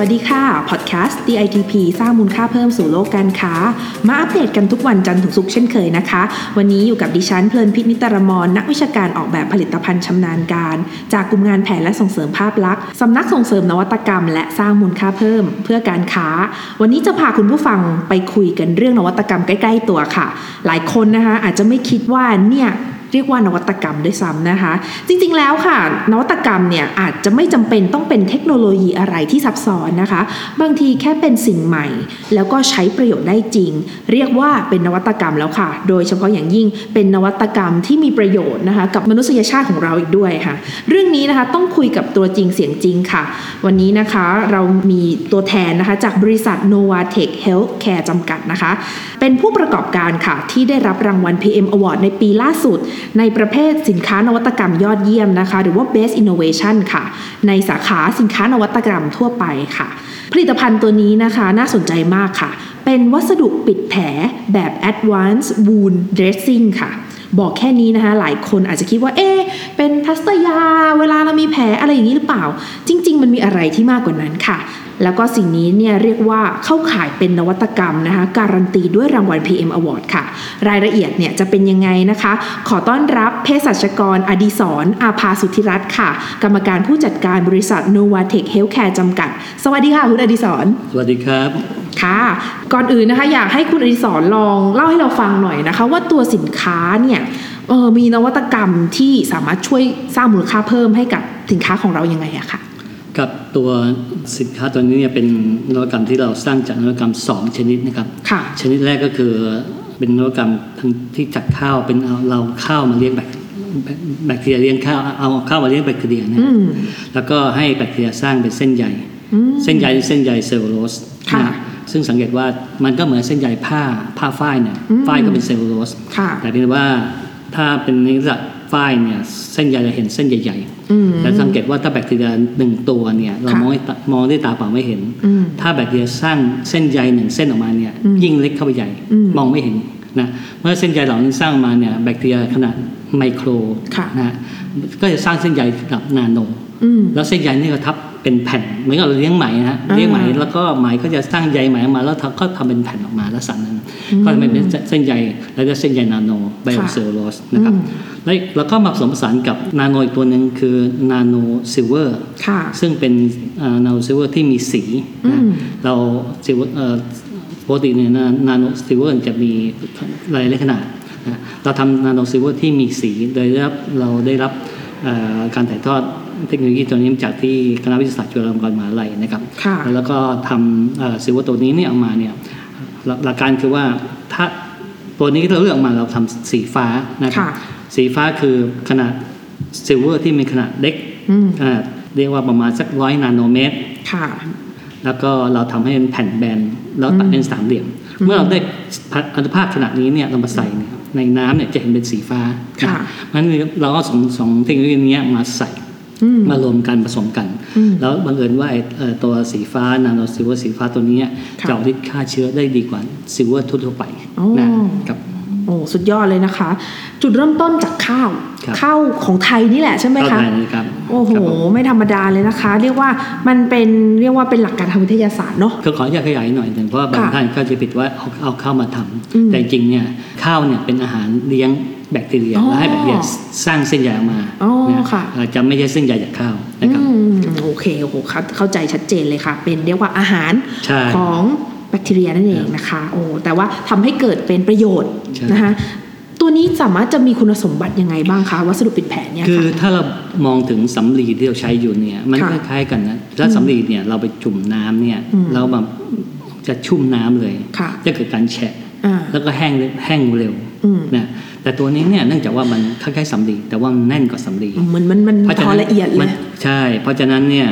วัสดีค่ะ พอดแคสต์ DITP สร้างมูลค่าเพิ่มสู่โลกการค้า มาอัปเดตกันทุกวันจันทร์ถึงศุกร์เช่นเคยนะคะ วันนี้อยู่กับดิฉันเพลินพิษนิตรมรนักวิชาการออกแบบผลิตภัณฑ์ชำนาญการ จากกลุ่มงานแผนและส่งเสริมภาพลักษณ์สำนักส่งเสริมนวัตกรรม และสร้างมูลค่าเพิ่มเพื่อการค้า วันนี้จะพาคุณผู้ฟังไปคุยกันเรื่องนวัตกรรมใกล้ ๆ ตัวค่ะ หลายคนนะคะอาจจะไม่คิดว่าเนี่ย เรียกว่านวัตกรรมด้วยซ้ำนะคะ จริงๆแล้วค่ะ นวัตกรรมเนี่ยอาจจะไม่จำเป็นต้องเป็นเทคโนโลยีอะไรที่ซับซ้อนนะคะ บางทีแค่เป็นสิ่งใหม่ แล้วก็ใช้ประโยชน์ได้จริง เรียกว่าเป็นนวัตกรรมแล้วค่ะ โดยเฉพาะอย่างยิ่งเป็นนวัตกรรมที่มีประโยชน์นะคะ กับมนุษยชาติของเราอีกด้วยค่ะ เรื่องนี้นะคะต้องคุยกับตัวจริงเสียงจริงค่ะ วันนี้นะคะเรามีตัวแทนนะคะจากบริษัท Novatech Healthcare จำกัดนะคะ เป็นผู้ประกอบการค่ะที่ได้รับรางวัล PM Award ในปีล่าสุดในประเภทสินค้านวัตกรรมยอดเยี่ยมนะคะ หรือว่า Best Innovation ค่ะ ในสาขาสินค้านวัตกรรมทั่วไปค่ะ ผลิตภัณฑ์ตัวนี้นะคะน่าสนใจมากค่ะ เป็นวัสดุปิดแผลแบบ Advanced Wound Dressing ค่ะบอกแค่นี้นะคะหลายคนอาจจะคิดว่าเอ๊เป็นพลาสเตอร์ยา เวลาเรามีแผลอะไรอย่างนี้หรือเปล่า จริง ๆ มันมีอะไรที่มากกว่านั้นค่ะ แล้วก็สิ่งนี้เนี่ยเรียกว่าเข้าข่ายเป็นนวัตกรรมนะคะการันตีด้วยรางวัล PM Award ค่ะ รายละเอียดเนี่ยจะเป็นยังไงนะคะ ขอต้อนรับเภสัชกรอดีศรอาภาสุทธิรัตน์ค่ะ กรรมการผู้จัดการบริษัท Novatech Healthcare จำกัด สวัสดีค่ะ คุณอดีศร สวัสดีครับค่ะ ก่อนอื่นนะคะ อยากให้คุณอดิศรลองเล่าให้เราฟังหน่อยนะคะ ว่าตัวสินค้าเนี่ยเออมีนวัตกรรมที่สามารถช่วยสร้างมูลค่าเพิ่มให้กับสินค้าของเรายังไงอะค่ะ กับตัวสินค้าตัวนี้เนี่ยเป็นนวัตกรรมที่เราสร้างจากนวัตกรรม 2 ชนิดนะครับค่ะชนิดแรกก็คือเป็นนวัตกรรมที่จากข้าวเป็นเอาเราข้าวมาเลี้ยงแบคแบคทีเรียเลี้ยงข้าวเอาข้าวมาเลี้ยงแบคทีเรียนะอืมแล้วก็ให้แบคทีเรียสร้างเป็นเส้นใยอืมเส้นใยเส้นใยเซลลูโลสค่ะนะซึ่งสังเกตว่ามันก็เหมือนเส้นใยผ้าผ้าฝ้ายเนี่ยอืมฝ้ายก็เป็นเซลลูโลสค่ะแต่เพียงแต่ว่าถ้าเป็นในลักษณะฝ้ายเนี่ยเส้นใยเราเห็นเส้นใหญ่ๆอืม แต่สังเกตว่าถ้าแบคทีเรียหนึ่งตัวเนี่ยเราค่ะมองไม่ตมองด้วยตาเปล่าไม่เห็นอืมถ้าแบคทีเรียสร้างเส้นใยหนึ่งเส้นออกมาเนี่ยอืมยิ่งเล็กเข้าไปใหญ่อืมมองไม่เห็นนะเมื่อเส้นใยเหล่านั้นสร้างมาเนี่ยแบคทีเรียขนาดไมโครค่ะนะก็จะสร้างเส้นใยระดับนาโนอืมแล้วเส้นใยนี่ก็ทับ เป็นแผ่นเหมือนกับเราเลี้ยงไหมนะฮะอ่าเลี้ยงไหมแล้วก็ไหมก็จะสร้างใยไหมออกมาแล้วก็ทำเป็นแผ่นออกมาลักษณะนั้นก็จะเป็นเส้นใยแล้วก็เส้นใยนาโนไบโอเซลลูโลสนะครับอืมแล้วแล้วก็มาผสมผสานกับนาโนอีกตัวหนึ่งคือnano silver ค่ะซึ่งเป็น nano silver ที่มีสีอืมนะเรา silver ปกติเนี่ย nano silver จะมีหลายขนาดนะเราทำ nano silver ที่มีสีโดยได้รับเราได้รับเอ่อการถ่ายทอด เทคโนโลยีตัวนี้มาจากที่คณะวิทยาศาสตร์จุฬาลงกรณ์มหาลัยนะครับค่ะแล้วก็ทำ silver ตัวนี้เนี่ยออกมาเนี่ยหลักหลักการคือว่าถ้าตัวนี้เราเลือกออกมาเราทำสีฟ้านะครับค่ะสีฟ้าคือขนาด silver ที่มีขนาดเล็กอืมขนาดเรียกว่าประมาณสักร้อยนาโนเมตรค่ะแล้วก็เราทำให้เป็นแผ่นแบนแล้วตัดเป็นสามเหลี่ยม เมื่อเราได้อนุภาคขนาดนี้เนี่ยเรามาใส่เนี่ยในน้ำเนี่ยจะเห็นเป็นสีฟ้าค่ะนะเพราะฉะนั้นเราก็สองสองเทคโนโลยีเนี้ยมาใส่อื มมารวมกันผสมกันอืมแล้วบังเอิญว่าไอ้เอ่อตัวสีฟ้า nano silver สีฟ้าตัวเนี้ยค่ะจะออกฤทธิ์ฆ่าเชื้อได้ดีกว่าsilver ทั่วๆไปอ๋อนะครับโอ้สุดยอดเลยนะคะ จุดเริ่มต้นจากข้าวครับข้าวของไทยนี่แหละใช่ไหมคะเข้าใจนะครับโอ้โหครับผมไม่ธรรมดาเลยนะคะ เรียกว่ามันเป็นเรียกว่าเป็นหลักการทางวิทยาศาสตร์เนาะก็ขออยากขยายหน่อยหนึ่งเพราะว่าบางค่ะท่านก็จะผิดว่าเอาเอาข้าวมาทำอืมแต่จริงๆเนี่ยข้าวเนี่ยเป็นอาหารเลี้ยงแบคทีเรียอ๋อและให้แบคทีเรียสร้างเส้นใยออกมาอ๋อนะค่ะเอ่อจะไม่ใช่เส้นใยจากข้าวนะครับอืมโอเคโอ้โหเข้าเข้าใจชัดเจนเลยค่ะ เป็นเรียกว่าอาหารใช่ของ แบคทีเรียนั่นเองนะคะโอ้แต่ว่าทำให้เกิดเป็นประโยชน์ใช่นะคะตัวนี้สามารถจะมีคุณสมบัติยังไงบ้างคะวัสดุปิดแผลเนี่ยคือค่ะถ้าเรามองถึงสำลีที่เราใช้อยู่เนี่ยมันค่ะคล้ายๆกันนะถ้าสำลีเนี่ยเราไปจุ่มน้ำเนี่ยอืมเราแบบจะชุ่มน้ำเลยค่ะจะเกิดการแฉะอ่าแล้วก็แห้งแห้งเร็วอืมนะแต่ตัวนี้เนี่ยเนื่องจากว่ามันคล้ายๆสำลีแต่ว่ามันแน่นกว่าสำลีเหมือนมันมันเพราะฉะพอนั้นละเอียดเลมันยใช่ เพราะฉะนั้นเนี่ย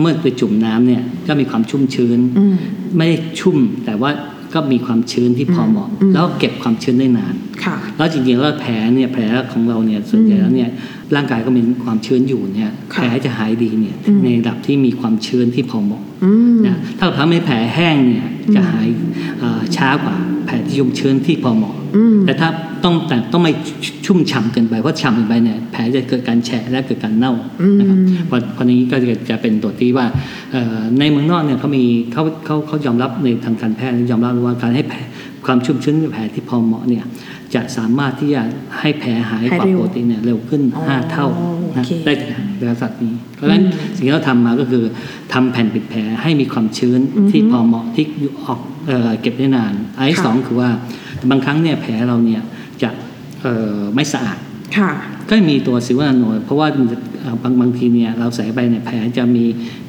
เมื่อไปจุ่มน้ำเนี่ยก็มีความชุ่มชื้นอืมไม่ได้ชุ่มแต่ว่าก็ก็มีความชื้นที่พอเหมาะอืมแล้วเก็บความชื้นได้นานค่ะแล้วจริงๆแล้วแผลเนี่ยแผลของเราเนี่ยส่วนใหญ่แล้วเนี่ยร่างกายก็มีความชื้นอยู่เนี่ยค่ะแผลจะหายดีเนี่ยอืมในระดับที่มีความชื้นที่พอเหมาะอืมนะถ้าเราทำให้แผลแห้งเนี่ยจะหายเอ่อช้ากว่าแผลที่ชุ่มชื้นที่พอเหมาะอืมแต่ถ้าต้องแต่ต้องไม่ชุ่มฉ่ำเกินไปเพราะฉ่ำเกินไปเนี่ยแผลจะเกิดการแฉะและเกิดการเน่านะครับอืมเพราะเพราะนี้ก็จะจะเป็นตัวที่ว่าเอ่อในเมืองนอกเนี่ยเขามีเขาเขาเขายอมรับในทางการแพทย์ยอมรับว่าการให้แผลความชุ่มชื้นในแผลที่พอเหมาะเนี่ย จะสามารถที่จะให้แผลหายกว่าหายเร็วปกติเนี่ยเร็วขึ้นอ๋อห้าเท่าโอนะเคได้ในลักษณะนี้ เพราะฉะนั้นสิ่งที่เราทำมาก็คือทำแผ่นปิดแผลให้มีความชื้นอือฮึที่พอเหมาะที่อยู่ออกเอ่อเก็บได้นานอันที่ค่ะสองคือว่าบางครั้งเนี่ยแผลเราเนี่ยจะเอ่อไม่สะอาดค่ะก็มีตัวซิลเวอร์นาโนเพราะว่ามันจะเอ่อบางบางทีเนี่ยเราใส่ไปเนี่ยแผลจะมี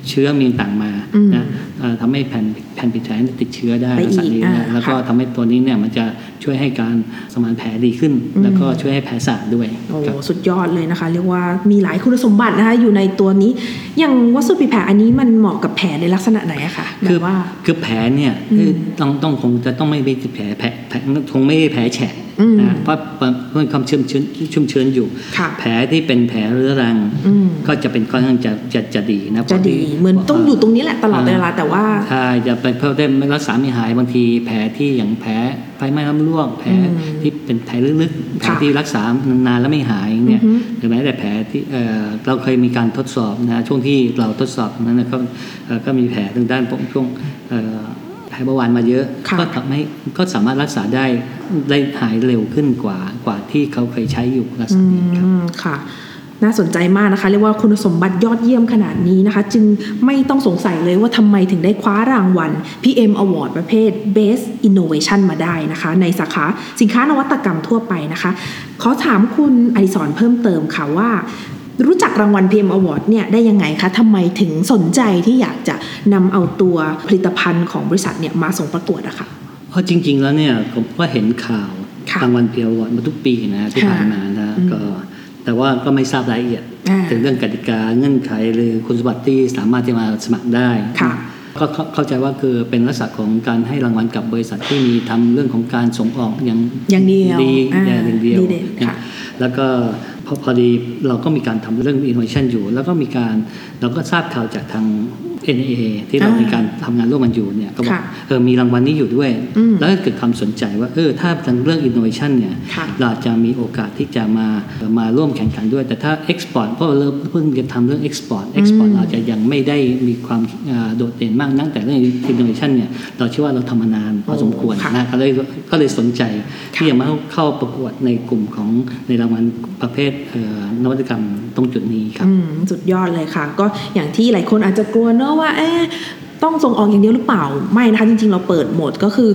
เชื้อมีต่างๆ มาอืมนะเอ่อ ทำให้แผ่นแผ่นปิดแผลติดเชื้อได้ไปอีกลักษณะนี้อ่านะแล้วก็ค่ะทำให้ตัวนี้เนี่ยมันจะช่วยให้การสมานแผลดีขึ้นอืมแล้วก็ช่วยให้แผลสะอาดด้วยโอ้ครับสุดยอดเลยนะคะ เรียกว่ามีหลายคุณสมบัตินะคะอยู่ในตัวนี้ อย่างวัสดุปิดแผลอันนี้มันเหมาะกับแผลในลักษณะไหนอะคะแบคือบว่าคือแผลเนี่ยอืมคือต้องต้องคงจะต้องไม่เป็นแผลแผลแผลคงไม่ใช่แผลแฉะอืมนะเพราะเพราะเพราะความชุ่มชื้นชุ่มชื้นอยู่ค่ะแผลที่เป็นแผลเรื้อรังอืมก็จะเป็นค่อนข้างจะจะจะดีนะจะดีเหมือนต้องอยู่ตรงนี้แหละตลอดเวลาแต่ว่าใช่จะไปเพิ่มได้ไม่รักษาไม่หายบางทีแผลที่อย่างแผลไฟไหม้น้ำลวกแผลอืมที่เป็นแผลลึกๆแผลค่ะที่รักษานานๆแล้วไม่หายเนี่ยอือฮึหรือแม้แต่แผลที่เอ่อเราเคยมีการทดสอบนะช่วงที่เราทดสอบนั้นนะก็เอ่อก็มีแผลทางด้านช่วงเอ่อแผลเบาหวานมาเยอะค่ะก็ทำให้ก็สามารถรักษาได้ได้หายเร็วขึ้นกว่ากว่าที่เขาเคยใช้อยู่ลักษอืณะนี้ครับมค่ะ น่าสนใจมากนะคะ เรียกว่าคุณสมบัติยอดเยี่ยมขนาดนี้นะคะ จึงไม่ต้องสงสัยเลยว่าทำไมถึงได้คว้ารางวัล PM Award ประเภท Best Innovation มาได้นะคะ ในสาขาสินค้านวัตกรรมทั่วไปนะคะ ขอถามคุณอดิศรเพิ่มเติมค่ะว่ารู้จักรางวัล PM Award เนี่ยได้ยังไงคะทำไมถึงสนใจที่อยากจะนำเอาตัวผลิตภัณฑ์ของบริษัทเนี่ยมาส่งประกวดอะค่ะเพราะจริง ๆ แล้วเนี่ยผมก็เห็นข่าวค่ะรางวัลเพียวมาทุกปีนะที่ค่ะผ่านมานะอืมก็ แต่ว่าก็ไม่ทราบรายละเอียดอ่าถึงเรื่องกติกาเงื่อนไขหรือคุณสมบัติที่สามารถที่มาสมัครได้ค่ะก็เข้าเข้าใจว่าคือเป็นลักษณะของการให้รางวัลกับบริษัทที่มีทำเรื่องของการส่งออกอย่างอย่างเดียวดีอ่าอย่างเดียวดีเด่นนะค่ะแล้วก็ พอพอดีเราก็มีการทำเรื่อง innovation อยู่ แล้วก็มีการเราก็ทราบข่าวจากทาง NA ที่เราอ่ามีมีการทำงานร่วมกันอยู่เนี่ยก็บอกค่ะเออมีรางวัลนี้อยู่ด้วยอืมแล้วก็เกิดความสนใจว่าเออถ้าทางเรื่อง innovation เนี่ยค่ะเราจะมีโอกาสที่จะมาเอ่อมาร่วมแข่งขันด้วย แต่ถ้า export เพราะเราเพิ่งจะทำเรื่อง export export อืมอาจจะยังไม่ได้มีความเอ่อโดดเด่นมากนักแต่เรื่อง innovation เนี่ยเราเชื่อว่าเราทำมานานพอสมควรค่ะนะก็เลยก็เลยสนใจค่ะที่จะมาเข้าประกวดในกลุ่มของในรางวัลประเภทเอ่อนวัตกรรมตรงจุดนี้ครับสุดยอดเลยค่ะ ก็อย่างที่หลายคนอาจจะกลัวเนอะว่าเอ๊ต้องส่งออกอย่างเดียวหรือเปล่า ไม่นะคะจริง ๆ เราเปิดโหมดก็คือ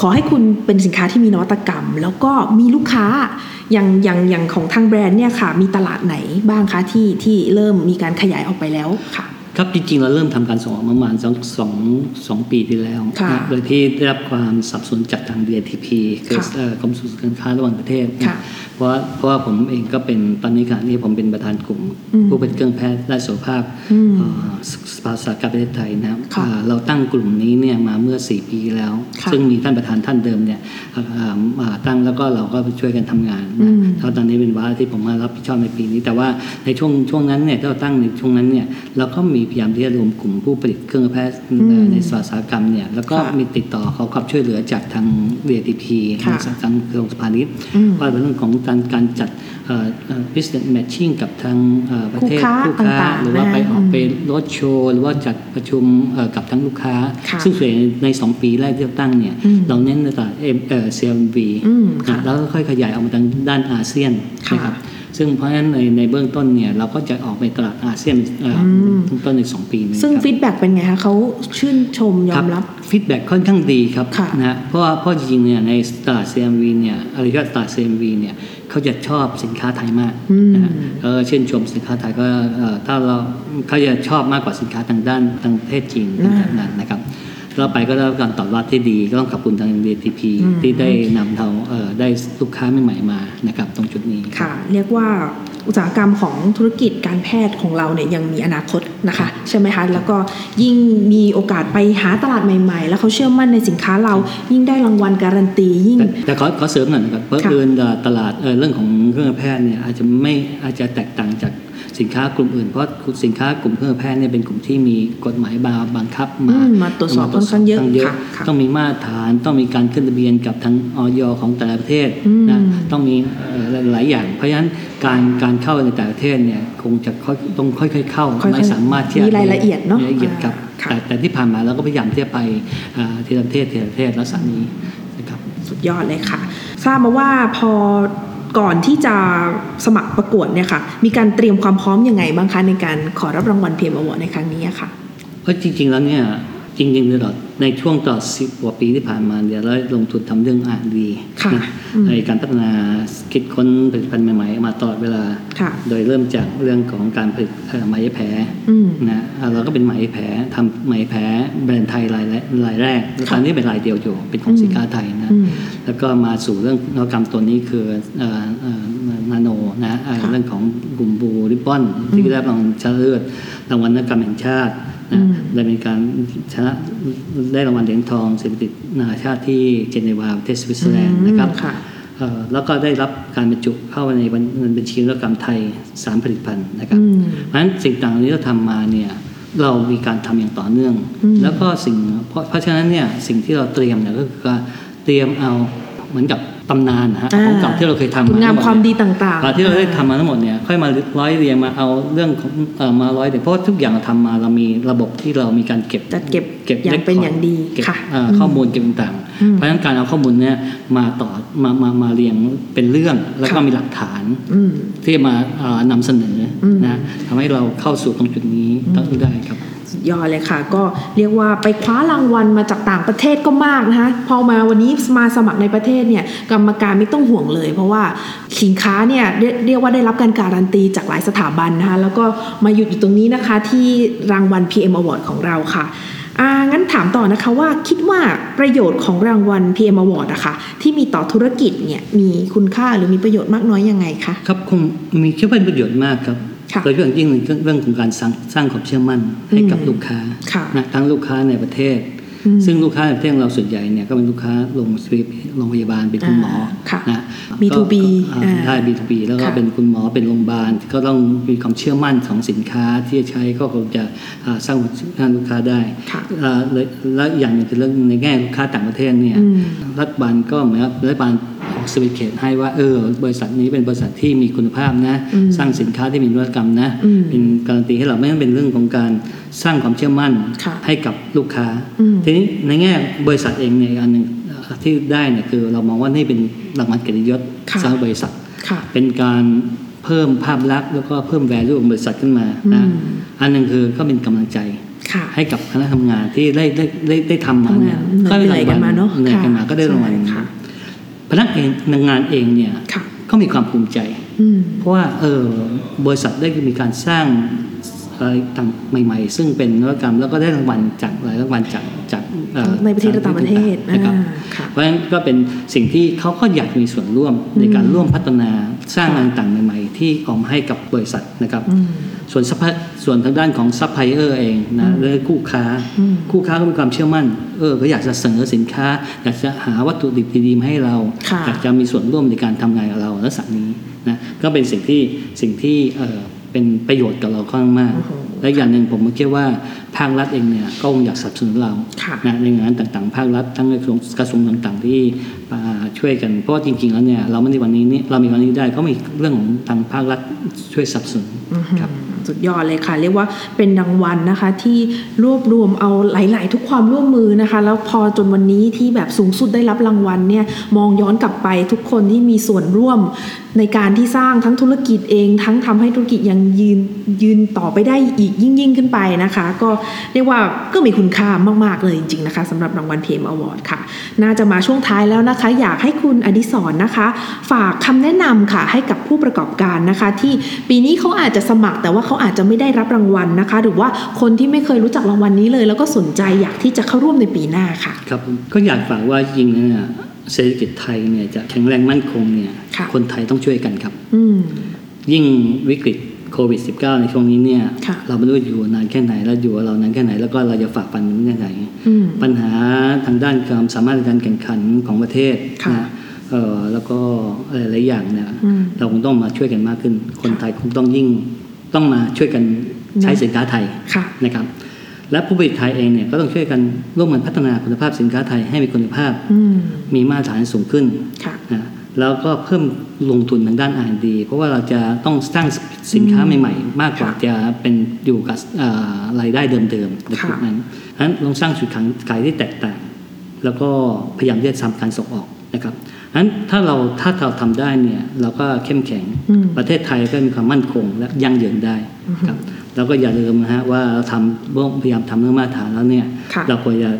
ขอให้คุณเป็นสินค้าที่มีนวัตกรรม แล้วก็มีลูกค้าอย่างอย่างอย่างของทางแบรนด์เนี่ยค่ะ มีตลาดไหนบ้างคะที่ที่เริ่มมีการขยายออกไปแล้วค่ะ ครับจริงๆ เราเริ่มทำการส่งออกประมาณสองสองสองปีที่แล้วค่ะนะโดยที่ได้รับความสนับสนุนจากทาง DTP คือค่ะเอ่อกรมส่งเสริมการค้าระหว่างประเทศนะค่ะเพราะว่าเพราะว่าผมเองก็เป็นตอนนี้ขณะนี้ผมเป็นประธานกลุ่มอืมผู้เป็นเครื่องแพทย์และสุขภาพอืมเอ่อสภาอุตสาหกรรมประเทศไทยนะครับค่ะอ่าเราตั้งกลุ่มนี้เนี่ยมาเมื่อ 4 ปีแล้วค่ะซึ่งมีท่านประธานท่านเดิมเนี่ยอ่าอ่ามาตั้งแล้วก็เราก็ช่วยกันทำงานอืนะมแล้วตอนนี้เป็นวาระที่ผมมารับผิดชอบในปีนี้ แต่ว่าในช่วงช่วงนั้นเนี่ยที่เราตั้งในช่วงนั้นเนี่ยเราก็มีพยายามที่จะรวมกลุ่มผู้ผลิตเครื่องแพทย์อืมในอุตสาหกรรมเนี่ยแล้วก็ค่ะมีติดต่อขอความช่วยเหลือจากทาง DTP ค่ะทางกระทรวงพาณิชย์อืมว่าเป็นเรื่องของการการจัดเอ่อเอ่อ business matching กับทางเอ่อประเทศคู่ค้าต่างๆหรือว่านะไปออกอืมไปรถโชว์ หรือว่าจัดประชุมเอ่อกับทั้งลูกค้าค่ะซึ่งส่วนใหญ่ในสองปีแรกที่เราตั้งเนี่ยอืมเราเน้นในตลาดเอ็มเอ่อ CMV อืมนะค่ะแล้วก็ค่อยขยายออกมาทางด้านอาเซียนค่ะนะครับ ซึ่งเพราะฉะนั้นในในเบื้องต้นเนี่ยเราก็จะออกไปตลาดอาเซียนเอ่อต้นในสองปีนี้ซึ่งครับ feedback เป็นไงคะเขาชื่นชมยอมรับ feedback ค่อนข้างดีครับค่ะนะเพราะว่าเพราะจริงๆเนี่ยในตลาด CMV เนี่ยอะไรก็ตลาด CMV เนี่ยเขาจะชอบสินค้าไทยมากอืมนะฮะเออชื่นชมสินค้าไทยก็เอ่อถ้าเราเขาจะชอบมากกว่าสินค้าทางด้านทางประเทศจีนอ่าแบบนั้นนะครับ เราไปก็ได้รับการตอบรับที่ดีก็ต้องขอบคุณทาง DTP อืมที่ได้นำเราเอ่อได้ลูกค้าใหม่ๆมานะครับตรงจุดนี้ค่ะ เรียกว่าอุตสาหกรรมของธุรกิจการแพทย์ของเราเนี่ยยังมีอนาคตนะคะใช่ไหมคะแล้วก็ยิ่งมีโอกาสไปหาตลาดใหม่ๆ แล้วเขาเชื่อมั่นในสินค้าเรายิ่งได้รางวัลการันตียิ่ง แต่แต่ขอขอเสริมหน่อยนะครับเพราะค่ะเอินตลาดเอ่อเรื่องของเครื่องแพทย์เนี่ยอาจจะไม่อาจจะแตกต่างจาก สินค้ากลุ่มอื่น เพราะสินค้ากลุ่มเครื่องแพทย์เนี่ยเป็นกลุ่มที่มีกฎหมายบาบังคับมาอืมมาตรวจสอบค่อนข้างเยอะค่ค่ะค่ะต้องมีมาตรฐานต้องมีการขึ้นทะเบียนกับทางออยของแต่ละประเทศอืมนะต้องมีเอ่อหลายๆอย่าง เพราะฉะนั้นการการเข้าในแต่ละประเทศเนี่ยคงจะค่อยต้องค่อยๆเข้าค่อยๆไม่สามารถที่จมีรายละเอียดเนอะมีรายละเอียดครับค่ะแต่แต่ที่ผ่านมาเราก็พยายามที่จะไปอ่าทีละประเทศทีละประเทศลักษณะนี้นะครับสุดยอดเลยค่ะ ทราบมาว่าพอ ก่อนที่จะสมัครประกวดเนี่ยค่ะ มีการเตรียมความพร้อมยังไงบ้างคะในการขอรับรางวัลเพียมอวอร์ดในครั้งนี้อะค่ะเพราะจริง ๆ แล้วเนี่ยจริงๆตลอดในช่วงตลอดสิบกว่าปีที่ผ่านมาเนี่ยเราได้ลงทุนทำเรื่องอ่านดีค่ะนะอืมในการพัฒนาคิดค้นผลิตภัณฑ์ใหม่ๆ มาตลอดเวลาค่ะโดยเริ่มจากเรื่องของการผลิตเอ่อไหมแผลอืมนะอ่าเราก็เป็นไหมแผลทำไหมแผลแบรนด์ไทยรายแรกรายแรกแล้วตอนนี้เป็นรายเดียวอยู่เป็นของสินค้าไทยนะอืม แล้วก็มาสู่เรื่องนวัตกรรมตัวนี้คือเอ่อเอ่อนาโนนะเอ่อค่ะเรื่องของกลุ่มบูริบบอนที่ได้รางวัลชนะเลิศรางวัลนวัตกรรมแห่งชาติอืนะมได้มีการชนะได้รางวัลเหรียญทองเศรษฐกิจนานาชาติที่เจนีวาประเทศสวิตเซอร์แลนด์นะครับค่ะเอ่อแล้วก็ได้รับการบรรจุเข้าในบัญบัญชีนวัตกรรมไทยสามผลิตภัณฑ์นะครับอืมเพราะฉะนั้นสิ่งต่างๆที่เราทำมาเนี่ยเรามีการทำอย่างต่อเนื่องอืมแล้วก็สิ่งเพราะเพราะฉะนั้นเนี่ยสิ่งที่เราเตรียมเนี่ยก็คือการ เตรียมเอาเหมือนกับตำนานนะฮะอ่าของเก่าที่เราเคยทำคุณงามทั้หดความดีต่างๆอ่ที่เราได้ทำมาทั้งหมดเนี่ยค่อยมาร้อยเรียงมาเอาเรื่องของเอ่อมาร้อยเรียงเพราะว่าทุกอย่างเราทำมาเรามีระบบที่เรามีการเก็บจัดเก็บเก็บอย่างเป็นอย่างดีเก็บค่ะเอ่ออมข้อมูลเก็บต่างอืมๆเพราะฉะนั้นการเอาข้อมูลเนี่ยมาต่อมามามาเรียงเป็นเรื่องแล้วก็ค่ะมีหลักฐานอืมที่มาเอ่อนำเสนออมนะทำให้เราเข้าสู่ตรงจุดนี้ต้องได้ครับสุด ยอดเลยค่ะ ก็เรียกว่าไปคว้ารางวัลมาจากต่างประเทศก็มากนะคะพอมาวันนี้มาสมัครในประเทศเนี่ยกรรมการไม่ต้องห่วงเลย เพราะว่าสินค้าเนี่ยเรียกว่าได้รับการการันตีจากหลายสถาบันนะคะแล้วก็มาหยุดอยู่ตรงนี้นะคะที่รางวัล PM Award ของเราค่ะอ่างั้นถามต่อนะคะว่าคิดว่าประโยชน์ของรางวัล PM Award อะคะที่มีต่อธุรกิจเนี่ยมีคุณค่าหรือมีประโยชน์มากน้อยยังไงคะครับคงมีคิดว่าเป็นประโยชน์มากครับ โดยเฉพาะอย่างยิ่งในเรื่องของการสร้างสร้างความเชื่อมั่นให้กับอืมลูกค้าค่ะนะทั้งลูกค้าในประเทศอืมซึ่งลูกค้าในประเทศของเราส่วนใหญ่เนี่ยก็เป็นลูกค้าโรงพยาบาลโรงพยาบาลเป็นคุณหมออ่าค่ะนะ B2B ก็อ่าอ่าได้ B2B แล้วก็ค่ะเป็นคุณหมอเป็นโรงพยาบาลก็ต้องมีความเชื่อมั่นของสินค้าที่จะใช้ก็คงจะอ่าสร้างความเชื่อมั่นลูกค้าได้ค่ะอ่าเลยแล้วอย่างหนึงคือเรื่องในแง่ลูกค้าต่างประเทศเนี่ยอืมรัฐบาลก็เหมือนกับรัฐบาลออ กสวิตเคตให้ว่าเออบริษัทนี้เป็นบริษัทที่มีคุณภาพนะอืมสร้างสินค้าที่มีนวัตกรรมนะอืมเป็นการันตีให้เราไม่ต้องเป็นเรื่องของการสร้างความเชื่อมั่นค่ะให้กับลูกค้าอืมทีนี้ในแง่บริษัทเองเนี่ยอันหนึ่งเอ่อที่ได้เนี่ยคือเรามองว่านี่เป็นรางวัลเกียรติยศค่ะสำหรับบริษัทค่ะเป็นการเพิ่มภาพลักษณ์แล้วก็เพิ่ม value ของบริษัทขึ้นมานะอืมอันหนึ่งคือก็เป็นกำลังใจค่ะให้กับคณะทำงานที่ได้ได้ได้ได้ทำมาเนี่ยทำงานเหนื่อยกันมาเนอะเหนื่อยกันมาค่ะก็ได้รางวัลใช่ค่ะ พนักเองงานเองเนี่ยค่ะก็มีความภูมิใจอืมเพราะว่าเออบริษัทได้มีการสร้าง อะไรต่างใหม่ๆ ซึ่งเป็นนวัตกรรมแล้วก็ได้รางวัลจากหลายรางวัลจากจากเอ่อในประเทศและต่างประเทศนะครับอ่าค่ะเพราะฉะนั้นก็เป็นสิ่งที่เขาก็อยากมีส่วนร่วมในการร่วมพัฒนาสร้างงานต่างใหม่ ๆ ที่ออกมาให้กับบริษัทนะครับอืมส่วน supply ส่วนทางด้านของซัพพลายเออร์เองนะหรือคู่ค้าอืมคู่ค้าก็มีความเชื่อมั่นเออก็อยากจะเสนอสินค้า อยากจะหาวัตถุดิบดีๆมาให้เราค่ะอยากจะมีส่วนร่วมในการทำงานกับเราลักษณะนี้นะก็เป็นสิ่งที่สิ่งที่ เออเป็นประโยชน์กับเราค่อนข้างมากโอ้โหและอย่างหนึ่งผมก็คิดว่าภาครัฐเองเนี่ยก็คงอยากสนับสนุนเราค่ะนะในงานต่างๆ ภาครัฐทั้งกระทรวงกระทรวงต่างๆ ที่มาช่วยกันเพราะว่าจริงๆแล้วเนี่ยเราไม่ได้วันนี้นี่เรามีวันนี้ได้ก็มีเรื่องของทางภาครัฐช่วยสนับสนุนครับ สุดยอดเลยค่ะ เรียกว่าเป็นรางวัลนะคะ ที่รวบรวมเอาหลาย ๆ ทุกความร่วมมือนะคะ แล้วพอจนวันนี้ที่แบบสูงสุดได้รับรางวัลเนี่ยมองย้อนกลับไปทุกคนที่มีส่วนร่วมในการที่สร้างทั้งธุรกิจเอง ทั้งทำให้ธุรกิจยังยืนยืนต่อไปได้อีกยิ่งยิ่งขึ้นไปนะคะ ก็เรียกว่าก็มีคุณค่ามาก ๆ เลยจริง ๆ นะคะสำหรับรางวัล PM Award ค่ะ น่าจะมาช่วงท้ายแล้วนะคะ อยากให้คุณอดิศรนะคะ ฝากคำแนะนำค่ะให้กับผู้ประกอบการนะคะ ที่ปีนี้เขาอาจจะสมัครแต่ว่าเขาอาจจะไม่ได้รับรางวัลนะคะ หรือว่าคนที่ไม่เคยรู้จักรางวัลนี้เลย แล้วก็สนใจอยากที่จะเข้าร่วมในปีหน้าค่ะ ครับผมก็อยากฝากว่าจริงๆแล้วเนี่ยเศรษฐกิจไทยเนี่ยจะแข็งแรงมั่นคงเนี่ยค่ะคนไทยต้องช่วยกันครับอืมยิ่งวิกฤตโควิด -19 ในช่วงนี้เนี่ยค่ะเราไม่รู้จะอยู่นานแค่ไหนแล้วอยู่กับเรานานแค่ไหน แล้วก็เราจะฝ่าฟันมันแค่ไหนอืมปัญหาทางด้านความสามารถในการแข่งขันของประเทศค่ะนะเอ่อแล้วก็หลายๆอย่างเนี่ยอืมเราคงต้องมาช่วยกันมากขึ้น คนไทยคงต้องยิ่ง ต้องมาช่วยกันใช้สินค้าไทยค่ะนะครับ และผู้ผลิตไทยเองเนี่ยก็ต้องช่วยกันร่วมกันพัฒนาคุณภาพสินค้าไทยให้มีคุณภาพอืมมีมาตรฐานสูงขึ้นค่ะนะแล้วก็เพิ่มลงทุนทางด้าน R&D เพราะว่าเราจะต้องสร้างสินค้าใหม่ ๆ มากกว่าค่ะจะเป็นอยู่กับเอ่อรายได้เดิมๆในค่ะจุดนั้นฉะนั้นลองสร้างจุดขายที่แตกต่าง แล้วก็พยายามที่จะทำการส่งออก นะครับฉะนั้นถ้าเราถ้าเราทำได้เนี่ยเราก็เข้มแข็งอืมประเทศไทยก็มีความมั่นคงและยั่งยืนได้ครับแล้วก็อย่าลืมนะฮะว่าเราทำพยายามทำเรื่องมาตรฐานแล้วเนี่ยค่ะเราควรจะ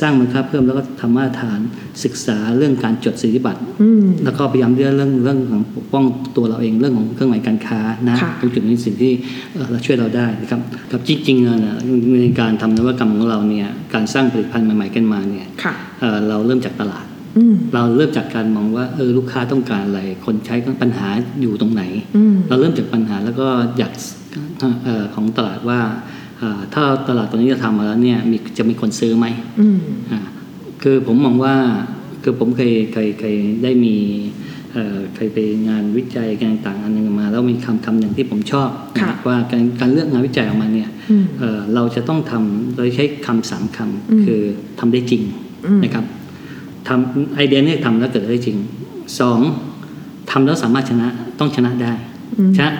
สร้างมูลค่าเพิ่มแล้วก็ทำมาตรฐานศึกษาเรื่องการจดสิทธิบัตรอืมแล้วก็พยายามเรื่องเรื่องเรื่องของปกป้องตัวเราเองเรื่องของเครื่องหมายการค้านะค่ะตรงจุดนี้สิ่งที่เอ่อเราช่วยเราได้นะครับกับจริงๆแล้วนะในการทำนวัตกรรมของเราเนี่ยการสร้างผลิตภัณฑ์ใหม่ๆขึ้นมาเนี่ยค่ะเอ่อเราเริ่มจากตลาดอืม เราเริ่มจากการมองว่าเออลูกค้าต้องการอะไร คนใช้ปัญหาอยู่ตรงไหนอืมเราเริ่มจากปัญหาแล้วก็อยากเอ่อของตลาดว่าเอ่อถ้าตลาดตัวนี้จะทำมาแล้วเนี่ยมีจะมีคนซื้อไหมอืมอ่าคือผมมองว่าคือผมเคยเคยเคยได้มีเอ่อเคยไปงานวิจัยงานต่างๆอันหนึงมา แล้วมีคำคำหนึ่งที่ผมชอบค่ะนะว่าการการเลือกงานวิจัยออกมาเนี่ยอืมเอ่อเราจะต้องทำโดยใช้คำสามคอืมำคือทำได้จริงอืมนะครับ ทำไอเดียเนี่ยทำแล้วเกิดได้จริงสองทำแล้วสามารถชนะต้องชนะได้อืมชนะ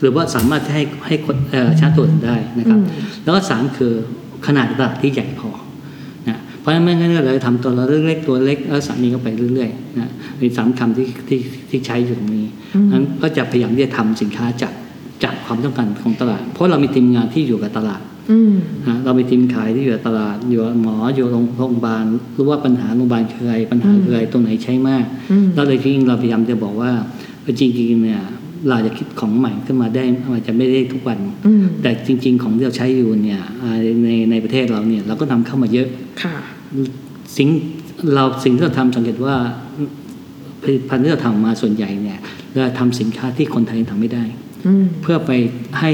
หรือว่าสามารถให้ให้คนเอ่อชนะตัวอื่นได้นะครับอืมแล้วก็สามคือขนาดตลาดที่ใหญ่พอนะเพราะฉะนั้นไม่งั้นเราจะทำตัวเราเล็กๆตัวเล็กแล้วสามีก็ไปเรื่อยๆนะมีสามคำที่ที่ที่ใช้อยู่ตรงนี้นั้นก็จะพยายามที่จะทำสินค้าจากจากความต้องการของตลาด เพราะเรามีทีมงานที่อยู่กับตลาดอืมนะ เรามีทีมขายที่อยู่กับตลาด อยู่กับหมออยู่โรงโรงพยาบาลรู้ว่าปัญหาโรงพยาบาลคืออะไรปัญหาคืออะไรตรงไหนใช้มากอืมแล้วเลยจริงๆเราพยายามจะบอกว่าจริงๆเนี่ยเราจะคิดของใหม่ขึ้นมาได้อาจจะไม่ได้ทุกวันอืมแต่จริง ๆ ของที่เราใช้อยู่เนี่ยอ่าในในประเทศเราเนี่ยเราก็นำเข้ามาเยอะค่ะสิ่งเราสิ่งที่เราทำสังเกตว่าผลิตภัณฑ์ที่เราทำมาส่วนใหญ่เนี่ยเราทำสินค้าที่คนไทยทำไม่ได้อืม เพื่อไปให้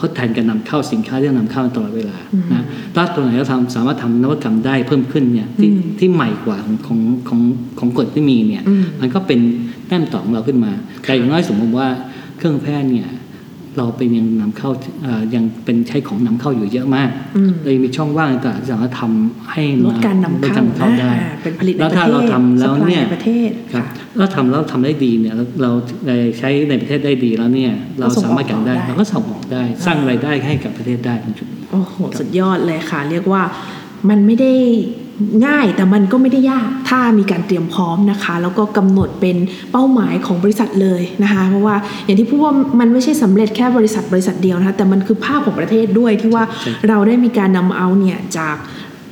ทดแทนการนำเข้าสินค้าที่เรานำเข้าตลอดเวลานะถ้าตัวไหนเราทำสามารถทำนวัตกรรมได้เพิ่มขึ้นเนี่ยที่อืมที่ใหม่กว่าของของของของกฎที่มีเนี่ยอืมมันก็เป็นแต้มต่อของเราขึ้นมาแต่อย่างน้อยสมมติว่าเครื่องแพทย์เนี่ย เราเป็นยังนำเข้าเอ่อยังเป็นใช้ของนำเข้าอยู่เยอะมากอืมเลยมีช่องว่างในตลาดที่สามารถทำให้ลมาดการนำลดเข้าการนำเข้าได้อ่าเป็นผลิตในแล้วประถ้าเทศเราทำแล้วเนี่ย supply ในประเทศครับค่ะแล้วทำแล้วทำได้ดีเนี่ยเราเราใช้ในประเทศได้ดีแล้วเนี่ยเราก็ส่งออกสามารถกันได้ได้เราก็ส่งออกได้ สร้างรายได้ให้กับประเทศได้ตรงจุดนี้โอ้โหสุดยอดเลยค่ะ เรียกว่ามันไม่ได้ ง่ายแต่มันก็ไม่ได้ยากถ้ามีการเตรียมพร้อมนะคะ แล้วก็กำหนดเป็นเป้าหมายของบริษัทเลยนะคะ เพราะว่าอย่างที่พูดว่ามันไม่ใช่สำเร็จแค่บริษัทบริษัทเดียวนะคะแต่มันคือภาพของประเทศด้วยที่ว่าใช่เราได้มีการนำเอาเนี่ยจาก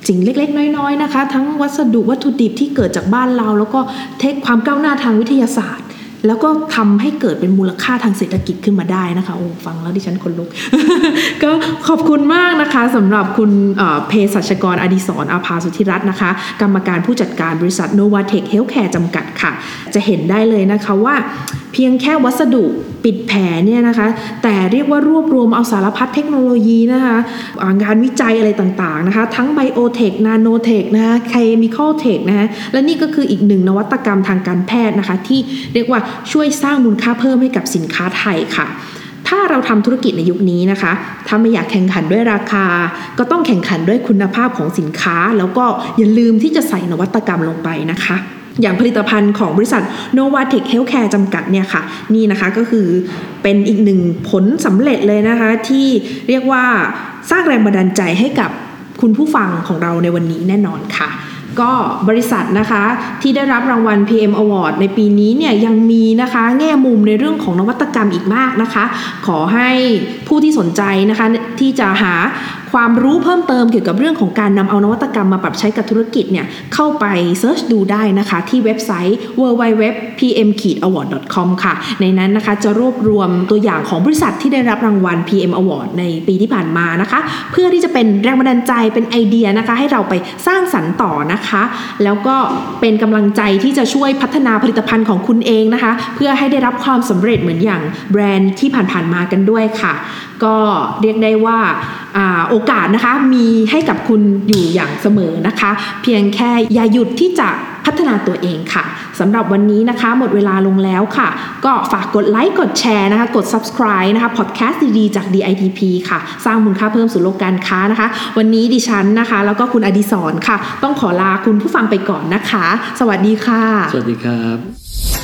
สิ่งเล็กๆ น้อยๆนะคะ ทั้งวัสดุวัตถุดิบที่เกิดจากบ้านเรา แล้วก็เทคความก้าวหน้าทางวิทยาศาสตร์ แล้วก็ทำให้เกิดเป็นมูลค่าทางเศรษฐกิจขึ้นมาได้นะคะโอ้ฟังแล้วดิฉันขนลุก ก็ขอบคุณมากนะคะสำหรับคุณเภสัชกรอดิศรอาภาสุธิรัตน์นะคะ กรรมการผู้จัดการบริษัท Novatech Healthcare จำกัดค่ะ จะเห็นได้เลยนะคะว่าเพียงแค่วัสดุปิดแผลเนี่ยนะคะ แต่เรียกว่ารวบรวมเอาสารพัดเทคโนโลยีนะคะงานวิจัยอะไรต่างๆนะคะ ทั้งไบโอเทคนาโนเทคนะคะเคมีคอลเทคนะคะและนี่ก็คืออีกหนึ่งนวัตกรรมทางการแพทย์นะคะ ที่เรียกว่าช่วยสร้างมูลค่าเพิ่มให้กับสินค้าไทยค่ะ ถ้าเราทำธุรกิจในยุคนี้นะคะ ถ้าไม่อยากแข่งขันด้วยราคา ก็ต้องแข่งขันด้วยคุณภาพของสินค้า แล้วก็อย่าลืมที่จะใส่นวัตกรรมลงไปนะคะอย่างผลิตภัณฑ์ของบริษัท Novatech Healthcare จำกัดเนี่ยค่ะ นี่นะคะก็คือเป็นอีกหนึ่งผลสำเร็จเลยนะคะ ที่เรียกว่าสร้างแรงบันดาลใจให้กับคุณผู้ฟังของเราในวันนี้แน่นอนค่ะ ก็บริษัทนะคะที่ได้รับรางวัล PM Award ในปีนี้เนี่ยยังมีนะคะแง่มุมในเรื่องของนวัตกรรมอีกมากนะคะ ขอให้ผู้ที่สนใจนะคะที่จะหาความรู้เพิ่มเติมเกี่ยวกับเรื่องของการนำเอานวัตกรรมมาปรับใช้กับธุรกิจเนี่ยเข้าไปเซิร์ชดูได้นะคะ ที่เว็บไซต์ www.pm-award.com ค่ะ ในนั้นนะคะจะรวบรวมตัวอย่างของบริษัทที่ได้รับรางวัล PM Award ในปีที่ผ่านมานะคะ เพื่อที่จะเป็นแรงบันดาลใจเป็นไอเดียนะคะ ให้เราไปสร้างสรรค์ต่อนะคะ แล้วก็เป็นกำลังใจที่จะช่วยพัฒนาผลิตภัณฑ์ของคุณเองนะคะ เพื่อให้ได้รับความสำเร็จเหมือนอย่างแบรนด์ที่ผ่านๆมากันด้วยค่ะ ก็เรียกได้ว่าโอกาสนะคะมีให้กับคุณอยู่อย่างเสมอนะคะ เพียงแค่อย่าหยุดที่จะพัฒนาตัวเองค่ะสำหรับวันนี้นะคะ หมดเวลาลงแล้วค่ะ ก็ฝากกดไลค์กดแชร์นะคะ กด subscribe นะคะพอดแคสต์ดีๆจาก DITP ค่ะ สร้างมูลค่าเพิ่มสู่โลกการค้านะคะ วันนี้ดิฉันนะคะ แล้วก็คุณอดิศรค่ะ ต้องขอลาคุณผู้ฟังไปก่อนนะคะ สวัสดีค่ะ สวัสดีครับ